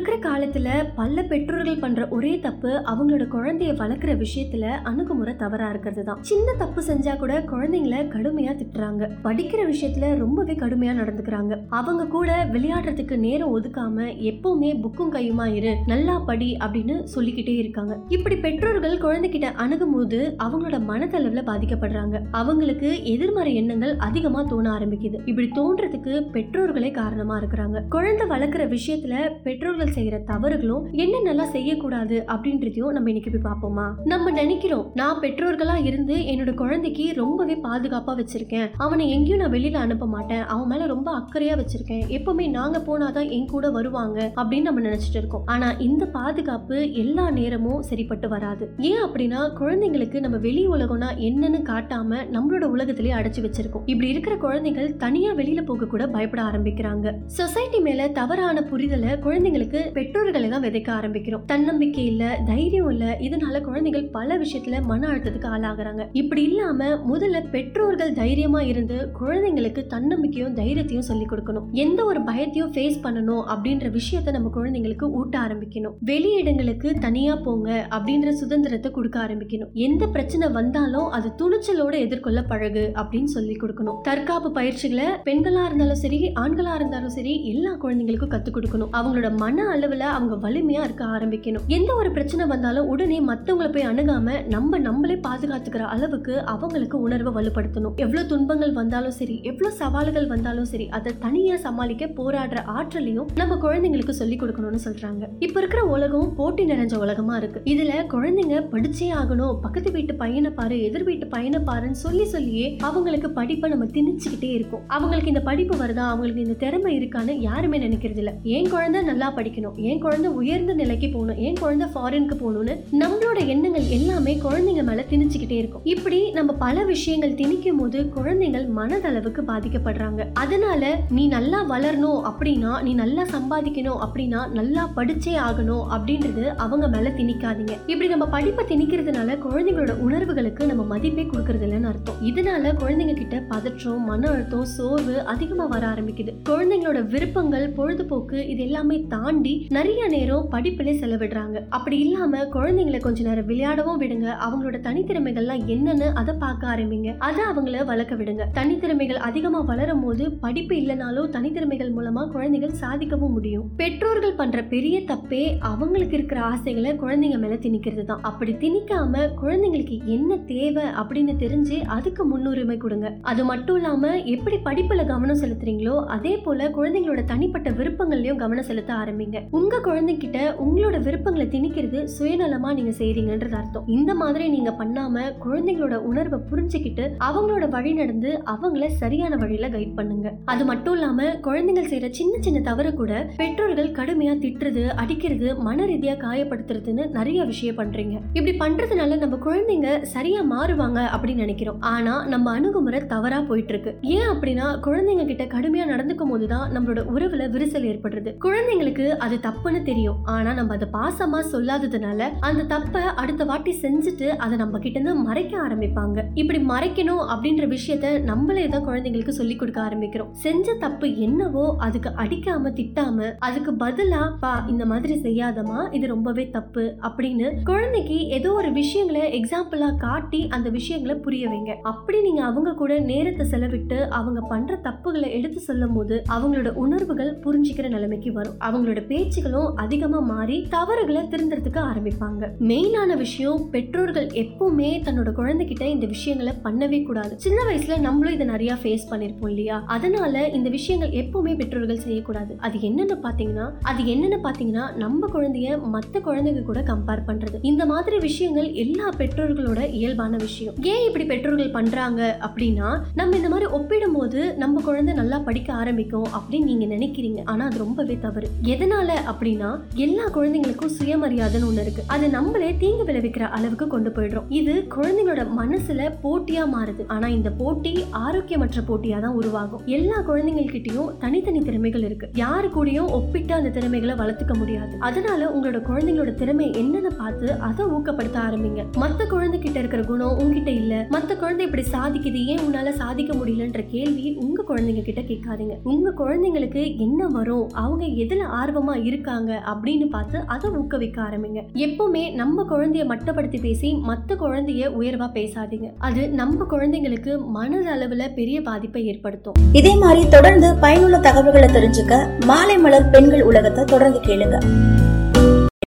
இருக்கிற காலத்துல பல பெற்றோர்கள் பண்ற ஒரே தப்பு அவங்களோட குழந்தைய வளர்க்குற விஷயத்துல அணுகுமுறை தவறா இருக்கிறது தான் சின்ன தப்பு செஞ்சா கூட குழந்தைங்கள கடுமையா திட்டுறாங்க. படிக்கிற விஷயத்துல ரொம்பவே கடுமையா நடந்துக்கிறாங்க. அவங்க கூட விளையாடுறதுக்கு நேரம் ஒதுக்காம எப்பவுமே புக்கும் கையுமா இரு நல்லா படி அப்படின்னு சொல்லிக்கிட்டே இருக்காங்க. இப்படி பெற்றோர்கள் குழந்தைகிட்ட அணுகும் போது அவங்களோட மனதளவுல பாதிக்கப்படுறாங்க. அவங்களுக்கு எதிர்மறை எண்ணங்கள் அதிகமா தோண ஆரம்பிக்குது. இப்படி தோன்றதுக்கு பெற்றோர்களே காரணமா இருக்கிறாங்க. குழந்தை வளர்க்குற விஷயத்துல பெற்றோர்கள் செய்யற தவறுகளும் என்னென்னலாம் செய்யக்கூடாது அப்படின்றதையும் நம்ம இன்னைக்கு போய் பார்ப்போமா? நம்ம நினைக்கிறோம் நான் பெற்றோர்களா இருந்து என்னோட குழந்தைக்கு ரொம்பவே பாதுகாப்பா வச்சிருக்கேன். அவனை எங்கேயும் நான் வெளியில அனுப்ப மாட்டேன். அவன் மேல ரொம்ப அக்கறையா வச்சிருக்கேன். எப்பவுமே நாங்க போனாதான் என் கூட வருவாங்க அப்படின்னு நம்ம நினைச்சிட்டு இருக்கோம். ஆனா இந்த பாதுகாப்பு எல்லா நேரமும் சரிப்பட்டு வராது. ஏன் அப்படின்னா குழந்தைங்களுக்கு நம்ம வெளி உலகம்னா என்னன்னு காட்டாம நம்மளோட உலகத்திலே அடைச்சு வச்சிருக்கோம். இப்படி இருக்கிற குழந்தைகள் தனியா வெளியில போக கூட பயப்பட ஆரம்பிக்கிறாங்க. சொசைட்டி மேல தவறான புரிதலை குழந்தைங்களுக்கு பெற்றோர்களை தான் விதைக்க ஆரம்பிக்கிறோம். தன்னம்பிக்கை இல்ல தைரியம் இல்ல இதனால குழந்தைகள் பல விஷயத்துல மன அழுத்தத்துக்கு ஆளாகிறாங்க. இப்படி இல்லாம முதல்ல பெற்றோர்கள் தைரியமா இருந்து குழந்தைங்களுக்கு தன்னம்பிக்கையும் தைரியத்தையும் சொல்லி கொடுக்கணும். எந்த ஒரு பயத்தையும் ஃபேஸ் பண்ணணும் அப்படின்ற விஷயத்த நம்ம குழந்தைங்களுக்கு ஊட்ட ஆரம்பிக்கணும். வெளி இடங்களுக்கு தனியா போங்க அப்படின்ற சுதந்திரத்தை கொடுக்க ஆரம்பிக்கணும். எந்த பிரச்சனை வந்தாலும் அது துணிச்சலோட எதிர்கொள்ள பழகு அப்படின்னு சொல்லி கொடுக்கணும். தற்காப்பு பயிற்சிகளை பெண்களா இருந்தாலும் சரி ஆண்களா இருந்தாலும் சரி எல்லா குழந்தைங்களுக்கும் கத்துக் கொடுக்கணும். அவங்களோட மன அளவில் அவங்க வலிமையா இருக்க ஆரம்பிக்கணும். எந்த ஒரு பிரச்சனை வந்தாலும் உடனே மற்றவங்களை போய் அணுகாம நம்ம நம்மளே பாதுகாத்துக்கிற அளவுக்கு அவங்களுக்கு உணர்வை வலுப்படுத்தணும். எவ்வளோ துன்பங்கள் வந்தாலும் சரி எவ்வளோ சவால்கள் வந்தாலும் சரி அதை தனியாக சமாளிக்க போராடுற ஆற்றலையும் நம்ம குழந்தைங்களுக்கு சொல்லி கொடுக்கணும்னு சொல்றாங்க. இப்போ இருக்கிற உலகம் போட்டி நிறைஞ்ச உலகமா இருக்கு. இதுல குழந்தைங்க படிச்சே ஆகணும். பக்கத்து வீட்டு பையனை பாரு எதிர் வீட்டு பையனை பாருன்னு சொல்லி சொல்லியே அவங்களுக்கு படிப்பை நம்ம திணிச்சுக்கிட்டே இருக்கோம். அவங்களுக்கு இந்த படிப்பு வருதா? அவங்களுக்கு இந்த திறமை இருக்கான்னு யாருமே நினைக்கிறது இல்லை என் குழந்தை நல்லா படிக்கணும் என் குழந்தை உயர்ந்த நிலைக்கு போகணும்? என் குழந்தை ஃபாரினுக்கு போகணும்னு? நம்மளோட எண்ணங்கள் எல்லாமே குழந்தைங்க மேல திணிச்சுக்கிட்டே இருக்கும். இப்படி நம்ம பல விஷயங்கள் திணிக்கும் போது குழந்தைகள் மனதளவுக்கு பாதிக்கப்படுறாங்க. அதனால நீ நல்லா வளரணும் அப்படின்னா நீ நல்லா சம்பாதிக்கணும் அப்படின்னா நல்லா படிச்சே ஆகணும் அப்படின்றது அவங்க மேல திணிக்காதீங்க. இப்படி நம்ம படிப்பை திணிக்கிறதுனால குழந்தைங்களோட உணர்வுகளுக்கு நம்ம மதிப்பே கொடுக்கறது இல்லைன்னு அர்த்தம். இதனால குழந்தைங்க கிட்ட பதற்றம் மன அழுத்தம் சோர்வு அதிகமா வர ஆரம்பிக்குது. குழந்தைங்களோட விருப்பங்கள் பொழுதுபோக்கு இது எல்லாமே தாண்டி நிறைய நேரம் படிப்பிலே செலவிடுறாங்க. அப்படி இல்லாம குழந்தைங்களை கொஞ்ச நேரம் விளையாடவும் விடுங்க. அவங்களோட தனித்திறமைகள்லாம் என்னன்னு அதை பார்க்க ஆரம்பிங்க. அதை அவங்கள வளர்க்க விடுங்க. தனித்திறமைகள் அதிகமா வளரும் போது படிப்பு இல்லைனாலும் தனித்திறமைகள் மூலமா குழந்தைகள் சாதிக்கவும் முடியும். பெற்றோர்கள் பண்ற பெரிய தப்பே அவங்களுக்கு இருக்கிற ஆசைகளை குழந்தைங்க மேல திணிக்கிறது தான். அப்படி திணிக்காம குழந்தைங்களுக்கு என்ன தேவை அப்படின்னு தெரிஞ்சு அதுக்கு முன்னுரிமை கொடுங்க. அது மட்டும் இல்லாம எப்படி படிப்புல கவனம் செலுத்துறீங்களோ அதே போல குழந்தைங்களோட தனிப்பட்ட விருப்பங்கள்லயும் கவனம் செலுத்த ஆரம்பிங்க. உங்க குழந்தைகிட்ட உங்களோட விருப்பங்களை திணிக்கிறது சுயநலமா நீங்க செய்றீங்கன்றது அர்த்தம். இந்த மாதிரி நீங்க பண்ணாம குழந்தைங்களோட உணர்வை புரிஞ்சுக்கிட்டு அவங்களோட வழி நடந்து அவங்கள சரியான வழியில கைட் பண்ணுங்க. அது மட்டும் இல்லாம குழந்தைகள் செய்யற சின்ன சின்ன தவறு கூட பெற்றோர்கள் கடுமையா திட்டுறது அடிக்கிறது மன ரீதியா காயப்படுத்துறதுன்னு நிறைய விஷயம் பண்றீங்க. இப்படி பண்றதுனால நம்ம குழந்தைங்க சரியா மாறுவாங்க அப்படின்னு நினைக்கிறோம். ஆனா நம்ம அணுகுமுறை தவறா போயிட்டு இருக்கு ஏன் அப்படின்னா குழந்தைங்க கிட்ட கடுமையா நடந்துக்கும் போதுதான் நம்மளோட உறவுல விரிசல் ஏற்படுறது. குழந்தைங்களுக்கு அது அது தப்புன்னு தெரியும். ஆனா நம்ம அதை பாசமா சொல்லாததுனால அந்த தப்பை அடுத்த வாட்டி செஞ்சுட்டு அதை நம்ம கிட்ட இருந்து மறைக்க ஆரம்பிப்பாங்க. இப்படி மறைக்கணும் அப்படின்ற விஷயத்த நம்மளே தான் குழந்தைங்களுக்கு சொல்லி கொடுக்க ஆரம்பிக்கிறோம். செஞ்ச தப்பு என்னவோ அதுக்கு அடிக்காம திட்டாம அதுக்கு பதிலா பா இந்த மாதிரி செய்யாதமா இது ரொம்பவே தப்பு அப்படின்னு குழந்தைக்கு ஏதோ ஒரு விஷயங்களை எக்ஸாம்பிளா காட்டி அந்த விஷயங்களை புரிய வைங்க. அப்படி நீங்க அவங்க கூட நேரத்தை செலவிட்டு அவங்க பண்ற தப்புகளை எடுத்து சொல்லும் போது அவங்களோட உணர்வுகள் புரிஞ்சுக்கிற நிலைமைக்கு வரும். அவங்களோட பேச்சுகளும் அதிகமா மாறி தவறுகளை திருந்துறதுக்கு ஆரம்பிப்பாங்க. மெயினான விஷயம் பெற்றோர்கள் எப்பவுமே தன்னோட குழந்தைகிட்ட இந்த விஷயங்களை பண்ணவே கூடாது. சின்ன வயசுல நம்மளும் இதை நிறைய ஃபேஸ் பண்ணிருப்போம் இல்லையா? அதனால இந்த விஷயங்கள் எப்பவுமே பெற்றோர்கள் செய்யக்கூடாது. அது என்னன்னு பாத்தீங்கன்னா அது என்னன்னு பாத்தீங்கன்னா நம்ம குழந்தைய மத்த குழந்தைங்க கூட கம்பேர் பண்றது. இந்த மாதிரி விஷயங்கள் எல்லா பெற்றோர்களோட இயல்பான விஷயம். ஏன் இப்படி பெற்றோர்கள் பண்றாங்க அப்படின்னா நம்ம இந்த மாதிரி ஒப்பிடும் போது நம்ம குழந்தை நல்லா படிக்க ஆரம்பிக்கும் அப்படின்னு நீங்க நினைக்கிறீங்க. ஆனா அது ரொம்பவே தவறு. எதனால எதனால அப்படின்னா எல்லா குழந்தைங்களுக்கும் சுயமரியாதைன்னு ஒண்ணு இருக்கு. அது நம்மளே தீங்கு விளைவிக்கிற அளவுக்கு கொண்டு போயிடுறோம். இது குழந்தைங்களோட மனசுல போட்டியா மாறுது. ஆனா இந்த போட்டி ஆரோக்கியமற்ற போட்டியா தான் உருவாகும். எல்லா குழந்தைங்கள்கிட்டயும் தனித்தனி திறமைகள் இருக்கு. யாரு கூடயும் ஒப்பிட்டு அந்த திறமைகளை வளர்த்துக்க முடியாது. அதனால உங்களோட குழந்தைங்களோட திறமை என்னன்னு பார்த்து அதை ஊக்கப்படுத்த ஆரம்பிங்க. மத்த குழந்தைகிட்ட இருக்கிற குணம் உங்ககிட்ட இல்ல. மத்த குழந்தை இப்படி சாதிக்குது. ஏன் உன்னால சாதிக்க முடியலன்ற கேள்வி உங்க குழந்தைங்க கிட்ட கேட்காதீங்க. உங்க குழந்தைங்களுக்கு என்ன வரும்? அவங்க எதுல ஆர்வமா இருக்காங்க அப்படின்னு பார்த்து அதை ஊக்குவிக்க ஆரம்பிங்க. எப்பவுமே நம்ம குழந்தைய மட்டப்படுத்தி பேசி மத்த குழந்தைய உயர்வா பேசாதீங்க. அது நம்ம குழந்தைங்களுக்கு மனதளவுல பெரிய பாதிப்பை ஏற்படுத்தும். இதே மாதிரி தொடர்ந்து பயனுள்ள தகவல்களை தெரிஞ்சுக்க மாலை மலர் பெண்கள் உலகத்தை தொடர்ந்து கேளுங்க.